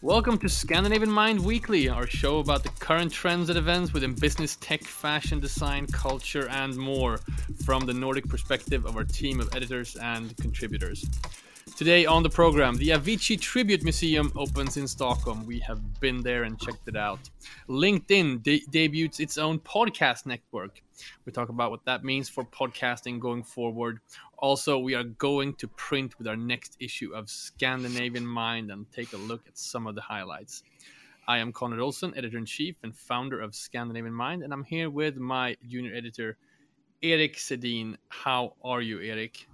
Welcome to Scandinavian Mind Weekly, our show about the current trends and events within business, tech, fashion, design, culture, and more from the Nordic perspective of our team of editors and contributors. Today on the program, the Avicii Tribute Museum opens in Stockholm. We have been there and checked it out. LinkedIn de- debuts its own podcast network. We talk about what that means for podcasting going forward. Also, we are going to print with our next issue of Scandinavian Mind and take a look at some of the highlights. I am Conrad Olsen, editor in chief and founder of Scandinavian Mind, and I'm here with my junior editor, Eric Sedin. How are you, Eric?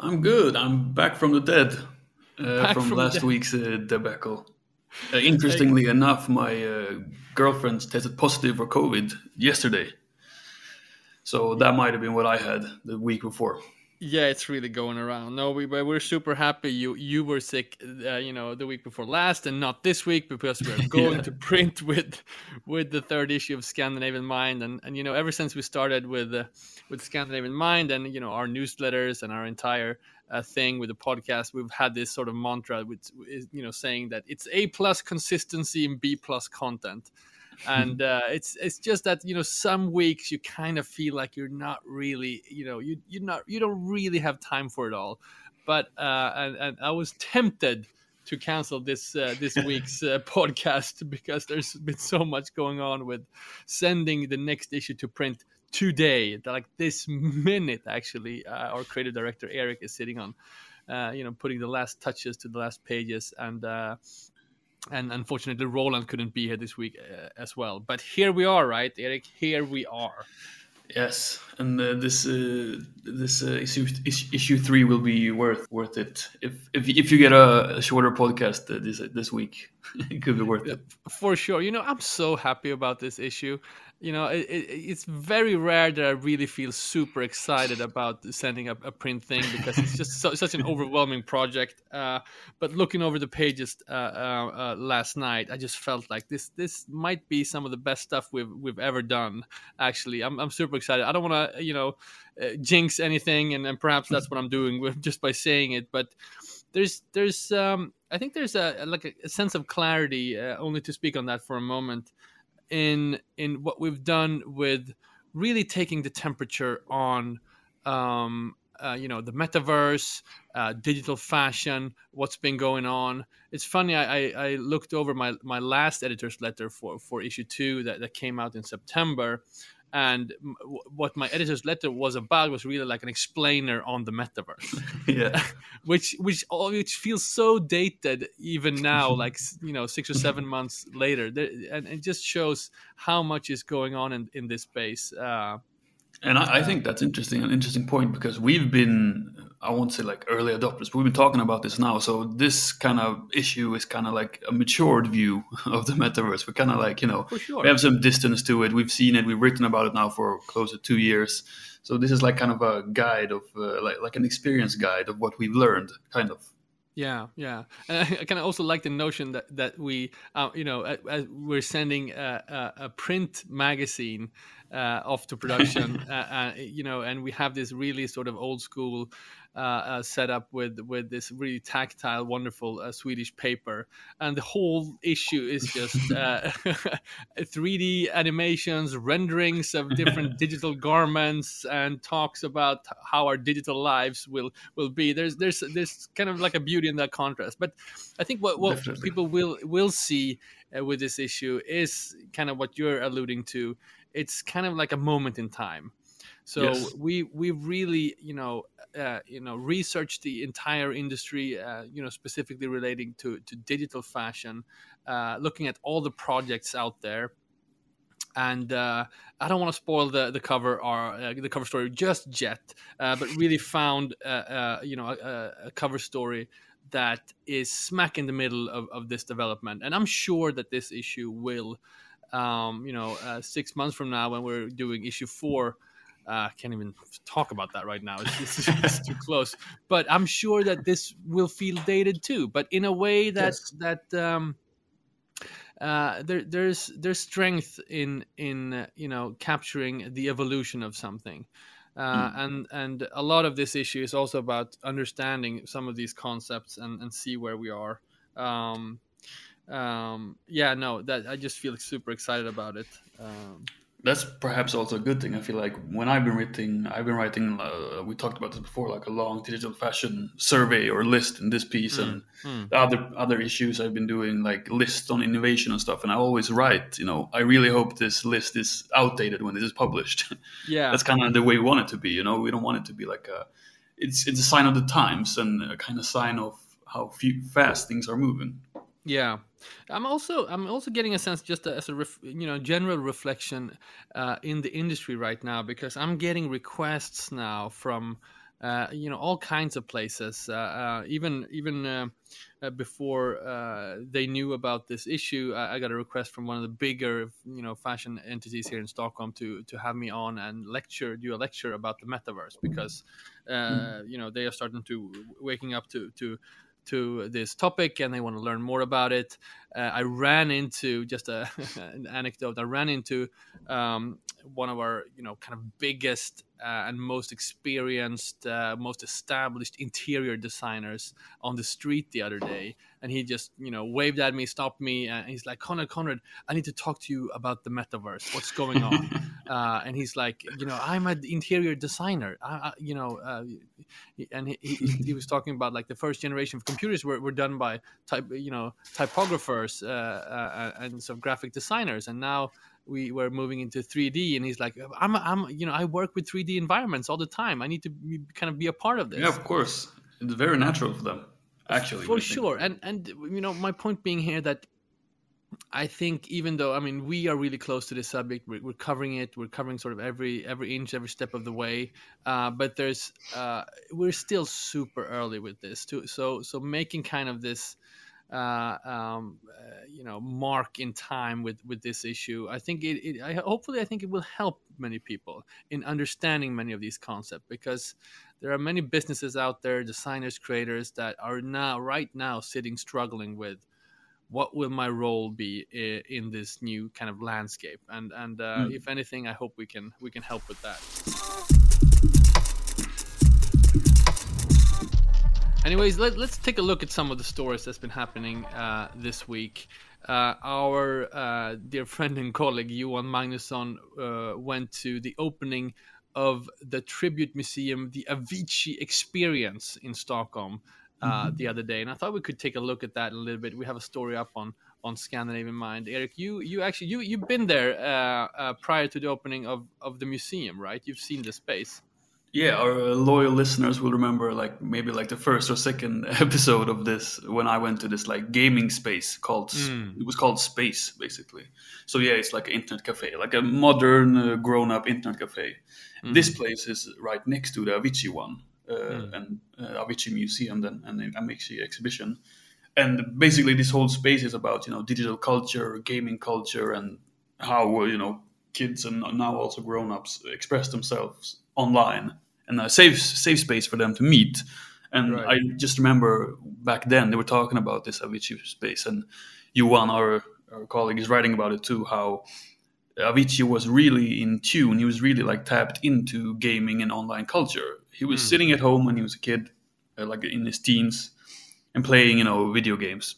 I'm good. I'm back from the dead uh, from, from, last week's uh, debacle. Uh, interestingly enough, my uh, girlfriend tested positive for COVID yesterday. So that might have been what I had the week before. Yeah, it's really going around. No, we we're super happy you you were sick, uh, you know, the week before last, and not this week because we're going yeah. to print with with the third issue of Scandinavian Mind, and and you know, ever since we started with uh, with Scandinavian Mind, and you know, our newsletters and our entire uh, thing with the podcast, we've had this sort of mantra, which is you know, saying that it's A plus consistency and B plus content and uh, it's it's just that you know some weeks you kind of feel like you're not really you know you you not you don't really have time for it all. But uh, and, and I was tempted to cancel this uh, this week's uh, podcast because there's been so much going on with sending the next issue to print today like this minute actually uh, our creative director Eric is sitting on uh, you know putting the last touches to the last pages. And uh, and unfortunately Roland couldn't be here this week uh, as well. But here we are, right, Eric? Here we are. Yes, and uh, this uh, this uh, issue issue three will be worth worth it if if if you get a, a shorter podcast uh, this this week, it could be worth it for sure. You know, I'm so happy about this issue you know, it, it, it's very rare that I really feel super excited about sending a, a print thing because it's just so, such an overwhelming project. Uh, but looking over the pages uh, uh, uh, last night, I just felt like this this might be some of the best stuff we've we've ever done. Actually, I'm I'm super excited. I don't want to you know uh, jinx anything, and, and perhaps that's what I'm doing with, just by saying it, but there's there's um, I think there's a like a, a sense of clarity. Uh, only to speak on that for a moment, in in what we've done with really taking the temperature on um, uh, you know the metaverse, uh, digital fashion, what's been going on. It's funny. I, I, I, looked over my, my last editor's letter for, for issue two that, that came out in September, and what my editor's letter was about was really like an explainer on the metaverse. Yeah. Which which all which feels so dated even now like you know six or seven months later. And it just shows how much is going on in, in this space uh, and I, I, think that's interesting, an interesting point because we've been, I won't say like early adopters, but we've been talking about this now. So this kind of issue is kind of like a matured view of the metaverse. We're kind of like, you know, sure. we have some distance to it. We've seen it. We've written about it now for close to two years. So this is like kind of a guide of, uh, like, like an experience guide of what we've learned, kind of. Yeah, yeah, and I, I kind of also like the notion that that we, uh, you know, uh, uh, we're sending a, a, a print magazine uh, off to production, uh, uh, you know, and we have this really sort of old school uh, uh, setup with with this really tactile, wonderful uh, Swedish paper, and the whole issue is just 3D animations, renderings of different digital garments, and talks about how our digital lives will will be. There's there's there's kind of like a beauty in that contrast, but I think what what Definitely. people will will see with this issue is kind of what you're alluding to it's kind of like a moment in time. So yes. we we really you know uh, you know researched the entire industry uh, you know specifically relating to to digital fashion, uh, looking at all the projects out there. And uh, I don't want to spoil the, the cover or uh, the cover story just yet, uh, but really found you know a, a cover story that is smack in the middle of, of this development. And I'm sure that this issue will um, you know, uh, six months from now when we're doing issue four. I uh, can't even talk about that right now. It's, it's, it's, too close. But I'm sure that this will feel dated too, but in a way that yes. that um, uh, there, there's there's strength in in uh, you know capturing the evolution of something. Uh, mm. and and a lot of this issue is also about understanding some of these concepts and, and see where we are um, um, yeah no that i just feel super excited about it um, that's perhaps also a good thing. I feel like when I've been writing, I've been writing. Uh, we talked about this before, like a long digital fashion survey or list in this piece, mm. and mm. other other issues I've been doing, like lists on innovation and stuff. And I always write, you know, I really hope this list is outdated when this is published. Yeah, that's kind of the way we want it to be. You know, we don't want it to be like a. It's it's a sign of the times and a kind of sign of how few, fast things are moving. Yeah, I'm also I'm also getting a sense just as a ref, you know general reflection uh, in the industry right now because I'm getting requests now from uh, you know all kinds of places uh, uh even even uh, uh, before they knew about this issue I, I, got a request from one of the bigger you know fashion entities here in Stockholm to to have me on and lecture do a lecture about the metaverse because mm. you know they are starting to waking up to to to this topic and they want to learn more about it. Uh, I ran into just a, an anecdote. I ran into um, one of our, you know, kind of biggest uh, and most experienced, uh, most established interior designers on the street the other day, and he just, you know, waved at me, stopped me, and he's like, "Conrad, Conrad, I need to talk to you about the metaverse. What's going on?" uh, and he's like, "You know, I'm an interior designer. I, I, you know," uh, and he, he, he, was talking about like the first generation of computers were, were done by type, you know, typographers uh, uh, and some graphic designers, and now we were moving into 3D, and he's like, "I'm, I'm, you know, I work with 3D environments all the time. I need to be, kind of be a part of this." Yeah, of course, it's very natural for them, actually. For sure, and and you know, my point being here that I think even though I mean we are really close to this subject, we're, we're covering it. We're covering sort of every every inch, every step of the way. Uh, but there's uh, we're still super early with this too. So so making kind of this uh, um, uh, you know mark in time with with this issue. I think it, it I, hopefully i think it will help many people in understanding many of these concepts because there are many businesses out there designers creators that are now right now sitting struggling with what will my role be in this new kind of landscape. And and uh, mm. if anything i hope we can we can help with that Anyways, let, us take a look at some of the stories that's been happening uh, this week. Uh, our uh, dear friend and colleague Johan Magnusson uh, went to the opening of the tribute museum, the Avicii Experience in Stockholm, uh, mm-hmm. the other day, and I thought we could take a look at that a little bit. We have a story up on on Scandinavian Mind. Eric, you you actually you you've been there uh, prior to the opening of of the museum, right? You've seen the space. Yeah, our loyal listeners will remember like maybe like the first or second episode of this when I went to this like gaming space called mm. it was called Space basically. So yeah, it's like an internet cafe, like a modern uh, grown-up internet cafe. Mm. This place is right next to the Avicii one uh, mm. and uh, Avicii Museum then and the Avicii exhibition. And basically, this whole space is about you know digital culture, gaming culture, and how you know kids and now also grown-ups express themselves online and a safe safe space for them to meet. And right. I just remember back then they were talking about this Avicii space, and Johan, our, our colleague, is writing about it too. How Avicii was really in tune. He was really like tapped into gaming and online culture. He was mm. sitting at home when he was a kid, uh, like in his teens, and playing, you know, video games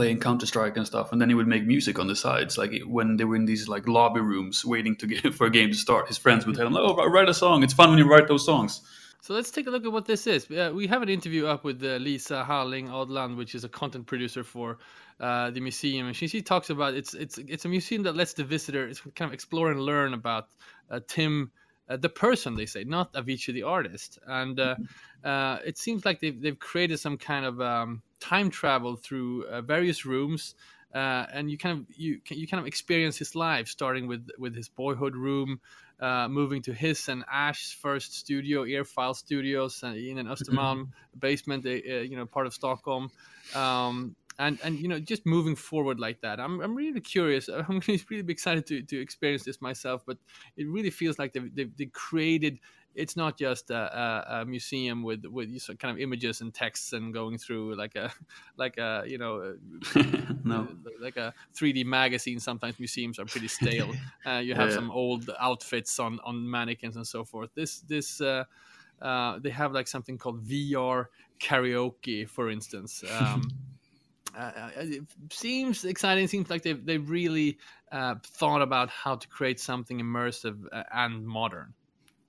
playing Counter Strike and stuff, and then he would make music on the sides. Like when they were in these like lobby rooms waiting to get for a game to start, his friends would tell him, "Oh, write a song. It's fun when you write those songs." So let's take a look at what this is. Uh, we have an interview up with uh, Lisa Harling Odland, which is a content producer for uh, the museum, and she, she talks about it's it's it's a museum that lets the visitor kind of explore and learn about uh, Tim uh, the person they say not avicii the artist and uh, mm-hmm. uh, it seems like they've, they've created some kind of um, time travel through uh, various rooms uh, and you kind of you you kind of experience his life starting with with his boyhood room uh, moving to his and ash's first studio earfile studios in an östermalm mm-hmm. basement you know part of stockholm um, and and you know just moving forward like that i'm, I'm really curious i'm really excited to, to experience this myself but it really feels like they've, they've, they've created it's not just a, a, a museum with with kind of images and texts and going through like a like a you know no. like a 3D magazine. Sometimes museums are pretty stale. Uh, you have yeah, some old outfits on on mannequins and so forth. This this uh, uh, they have like something called VR karaoke, for instance. Um, uh, uh, it seems exciting. It seems like they've they really uh, thought about how to create something immersive uh, and modern.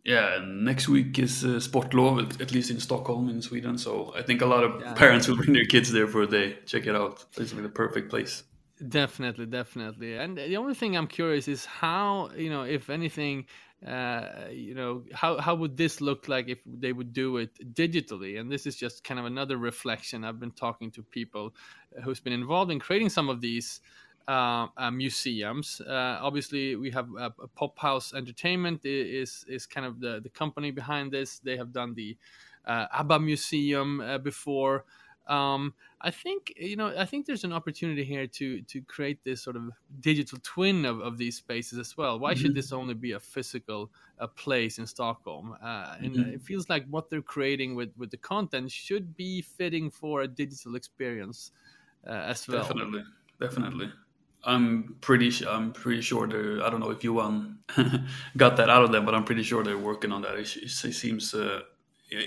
Yeah, and next week is uh, Sportlov, at least in Stockholm, in Sweden. So I think a lot of yeah. parents will bring their kids there for a day. Check it out. It's like the perfect place. Definitely, definitely. And the only thing I'm curious is how, you know, if anything, uh, you know, how, how would this look like if they would do it digitally? And this is just kind of another reflection. I've been talking to people who's been involved in creating some of these uh, uh, museums. Uh, obviously, we have Pop House Entertainment is is kind of the the company behind this. They have done the uh, ABBA Museum uh, before. Um, I think you know. I think there's an opportunity here to to create this sort of digital twin of, of these spaces as well. Why mm-hmm. should this only be a physical a place in Stockholm? Uh, and mm-hmm. it feels like what they're creating with with the content should be fitting for a digital experience uh, as well. Definitely, definitely. I'm pretty I'm pretty sure they're I don't know if you one got that out of them, but I'm pretty sure they're working on that. It, it seems uh,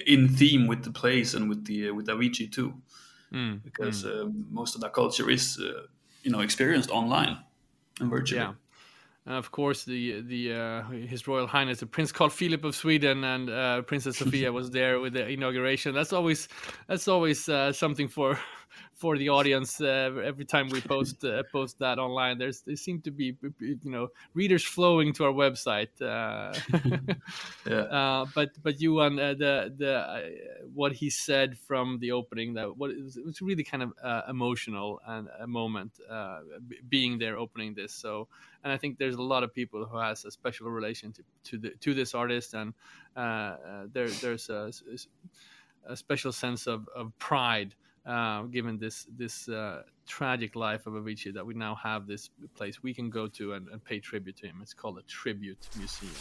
in theme with the place and with the uh, with Avicii too, mm, because mm. Uh, most of that culture is uh, you know experienced online and virtually. Yeah. And of course, the the uh, His Royal Highness the Prince Carl Philip of Sweden and uh, Princess Sofia was there with the inauguration. That's always that's always uh, something for for the audience uh, every time we post uh, post that online. There's there seem to be you know readers flowing to our website. Uh, yeah. Uh, but but you and uh, the the uh, what he said from the opening that what it was, it was really kind of emotional and a moment being there opening this. So and I think there's a lot of people who has a special relationship to the to this artist and there there's a, a special sense of, of pride uh, given this this uh, tragic life of Avicii, that we now have this place we can go to and, and pay tribute to him. It's called a tribute museum.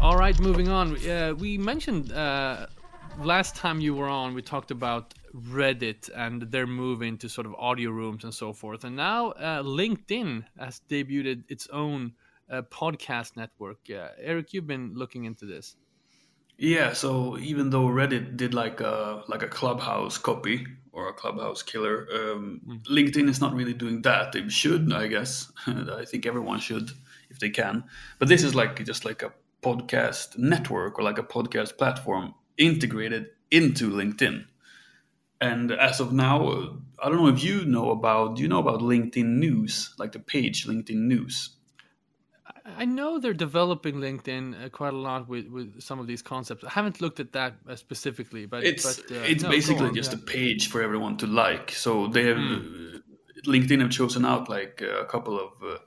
All right, moving on. Uh, we mentioned uh, last time you were on, we talked about Reddit and their move into sort of audio rooms and so forth. And now uh, LinkedIn has debuted its own uh, podcast network. Eric, you've been looking into this. Yeah, so even though Reddit did like a like a Clubhouse copy or a Clubhouse killer, um, mm. LinkedIn is not really doing that. They should, I guess. I think everyone should if they can. But this is like just like a podcast network or like a podcast platform integrated into LinkedIn. And as of now, I don't know if you know about. Do you know about LinkedIn News, like the page LinkedIn News? I know they're developing LinkedIn uh, quite a lot with, with some of these concepts. I haven't looked at that uh, specifically, but it's but, uh, it's no, basically on, just yeah. a page for everyone to like. So they have mm. LinkedIn have chosen out like a couple of uh,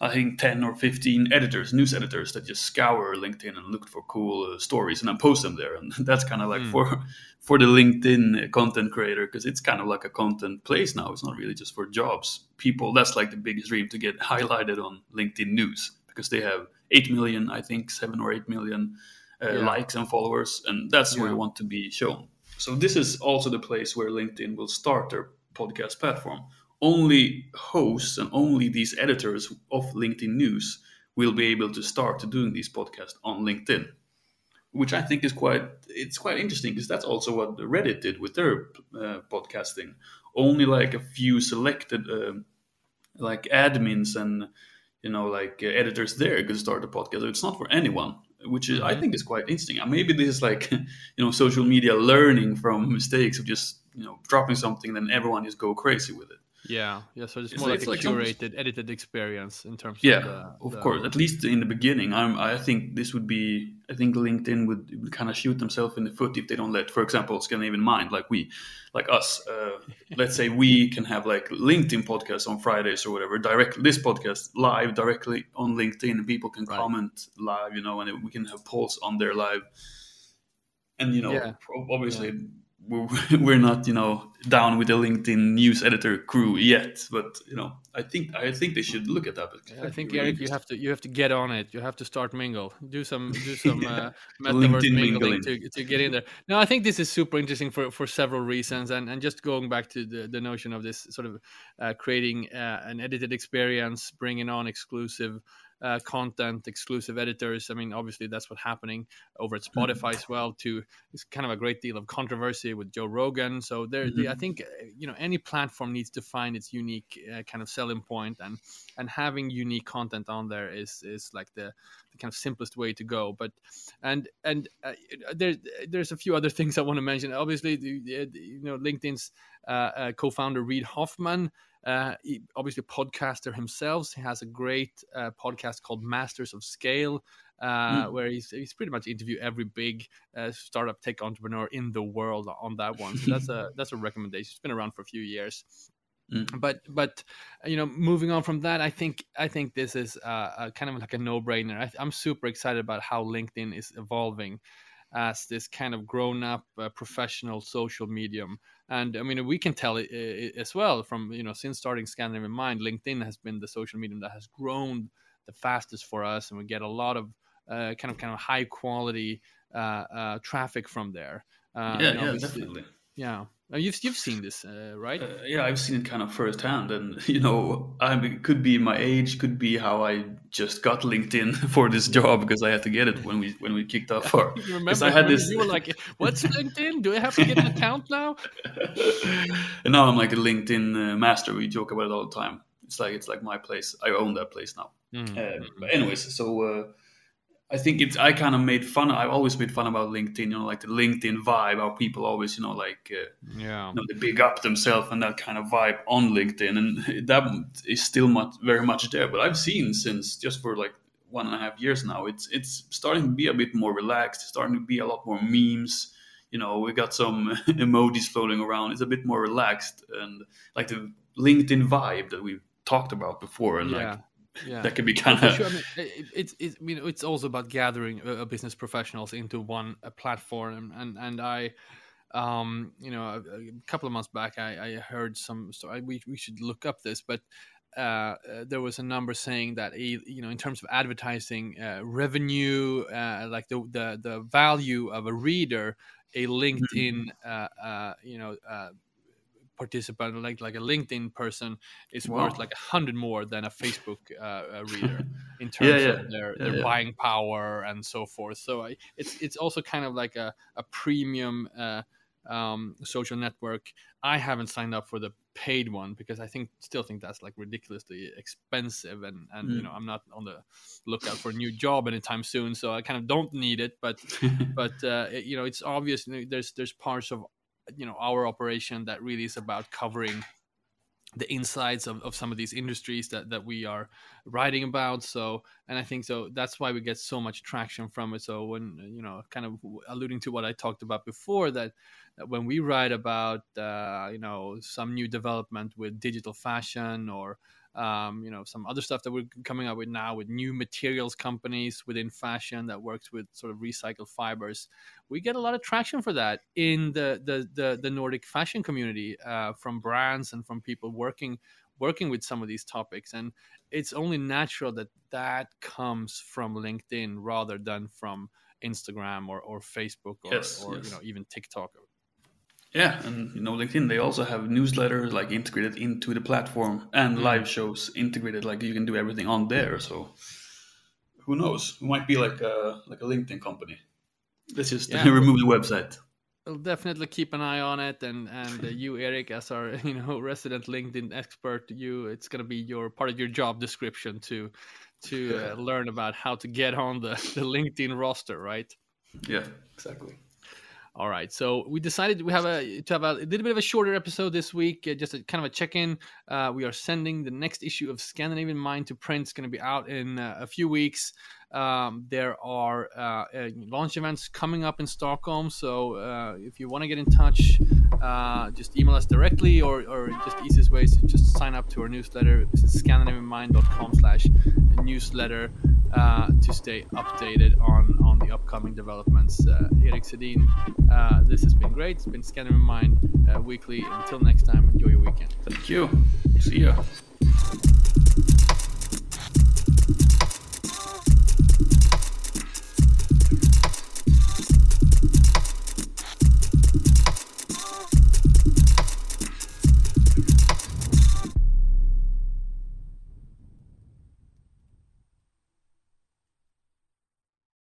I think ten or fifteen editors, news editors that just scour LinkedIn and look for cool uh, stories and then post them there. And that's kind of like mm. for for the LinkedIn content creator because it's kind of like a content place now. It's not really just for jobs. People that's like the biggest dream to get highlighted on LinkedIn news because they have 8 million, I think, 7 or 8 million uh, yeah. likes and followers, and that's yeah. where you want to be shown. So, this is also the place where LinkedIn will start their podcast platform. Only hosts and only these editors of LinkedIn News will be able to start doing these podcasts on LinkedIn, which I think is quite it's quite interesting because that's also what Reddit did with their uh, podcasting. Only like a few selected uh, like admins and you know like uh, editors there could start a podcast it's not for anyone which is, i mm-hmm. think is quite interesting and maybe this is like you know social media learning from mistakes of just you know dropping something and then everyone just go crazy with it yeah, yeah. So it's, it's more like, like a curated, edited experience in terms. Yeah, of, the, of the... course. At least in the beginning, I'm, I think this would be. I think LinkedIn would, would kind of shoot themselves in the foot if they don't let, for example, Scandinavian Mind, like we, like us. Uh, let's say we can have like LinkedIn podcasts on Fridays or whatever. Direct this podcast live directly on LinkedIn, and people can right. comment live, you know, and we can have polls on their live. And you know, yeah. obviously. Yeah we're, we're not you know down with the LinkedIn news editor crew yet, but you know I think I think they should look at that. I think really Eric, you have to you have to get on it. You have to start mingle, do some do some uh, metaverse mingling to, to get in there. No, I think this is super interesting for for several reasons, and and just going back to the the notion of this sort of uh, creating uh, an edited experience, bringing on exclusive uh, content, exclusive editors. I mean, obviously that's what's happening over at Spotify mm-hmm. as well. Too, it's kind of a great deal of controversy with Joe Rogan. So there, mm-hmm. I think uh, you know any platform needs to find its unique uh, kind of selling point, and and having unique content on there is is like the, the kind of simplest way to go. But and and uh, there's there's a few other things I want to mention. Obviously, the, the, you know LinkedIn's uh, uh, co-founder Reid Hoffman. Uh, he, obviously, podcaster himself. He has a great uh, podcast called Masters of Scale, uh, mm. where he's, he's pretty much interview every big uh, startup tech entrepreneur in the world on that one. So that's a that's a recommendation. It's been around for a few years. Mm. But but you know, moving on from that, I think I think this is uh, kind of like a no brainer. I, I'm super excited about how LinkedIn is evolving as this kind of grown up uh, professional social medium and i mean we can tell it, it, as well from you know since starting scandinavian mind linkedin has been the social medium that has grown the fastest for us and we get a lot of uh, kind of kind of high quality uh, uh traffic from there. Uh, yeah yeah definitely yeah You've you've seen this, uh, right? Uh, yeah, I've seen it kind of firsthand, and you know, I could be my age, could be how I just got LinkedIn for this job because I had to get it when we when we kicked off you remember? I had this. You were like, "What's LinkedIn? Do I have to get an account now?" and now I'm like a LinkedIn uh, master. We joke about it all the time. It's like it's like my place. I own that place now. Mm-hmm. but anyways, so uh, I think it's I kind of made fun. I've always made fun about LinkedIn, you know, like the LinkedIn vibe. How people always, you know, like uh, yeah, you know, they big up themselves and that kind of vibe on LinkedIn, and that is still much very much there. But I've seen since just for like one and a half years now, it's it's starting to be a bit more relaxed. starting to be a lot more memes. You know, we got some emojis floating around. It's a bit more relaxed and like the LinkedIn vibe that we've talked about before, and yeah. like yeah. that could be kind of. Sure. I mean, it, it's it's I mean it's also about gathering uh, business professionals into one uh, platform, and and I, um, you know, a, a couple of months back, I, I heard some. So I, we we should look up this, but. Uh, uh, there was a number saying that a, you know in terms of advertising uh, revenue uh, like the, the the value of a reader a linkedin mm-hmm. you know participant, like like a LinkedIn person, is wow. worth like a hundred more than a Facebook uh, reader in terms yeah, yeah. of their, their yeah, buying power and so forth. So I, it's it's also kind of like a a premium uh, um, social network. I haven't signed up for the paid one because I think still think that's like ridiculously expensive and and mm. you know I'm not on the lookout for a new job anytime soon so I kind of don't need it but but uh, it, you know it's obvious you know, there's there's parts of you know our operation that really is about covering the insides of, of some of these industries that, that we are writing about so and i think so that's why we get so much traction from it. So when you know kind of alluding to what i talked about before that, that when we write about uh, you know some new development with digital fashion or um, you know some other stuff that we're coming up with now with new materials companies within fashion that works with sort of recycled fibers we get a lot of traction for that in the the the, the nordic fashion community uh, from brands and from people working working with some of these topics and it's only natural that that comes from linkedin rather than from instagram or, or facebook or, yes, or yes. you know even tiktok yeah, and you know, LinkedIn they also have newsletters like integrated into the platform and mm. live shows integrated. Like you can do everything on there. So who knows? It might be like a like a LinkedIn company. Let's just yeah. remove the website. We'll definitely keep an eye on it, and and uh, you, Eric, as our you know resident LinkedIn expert, you it's gonna be your part of your job description to to uh, learn about how to get on the the LinkedIn roster, right? Yeah, exactly. All right, so we decided we have a to have a, little bit of a shorter episode this week, uh, just a kind of a check-in. Uh, we are sending the next issue of Scandinavian Mind to print. It's going to be out in uh, a few weeks. Um, there are uh, uh, launch events coming up in Stockholm, so uh, if you want to get in touch, just email us directly, or, or just easiest way ways, just sign up to our newsletter. This is scandinavianmind.com/slash newsletter. Uh, to stay updated on on the upcoming developments. Uh, Erik Sedin, uh, this has been great. It's been Scandinavian Mind uh, Weekly. Until next time, enjoy your weekend. Thank you. See ya.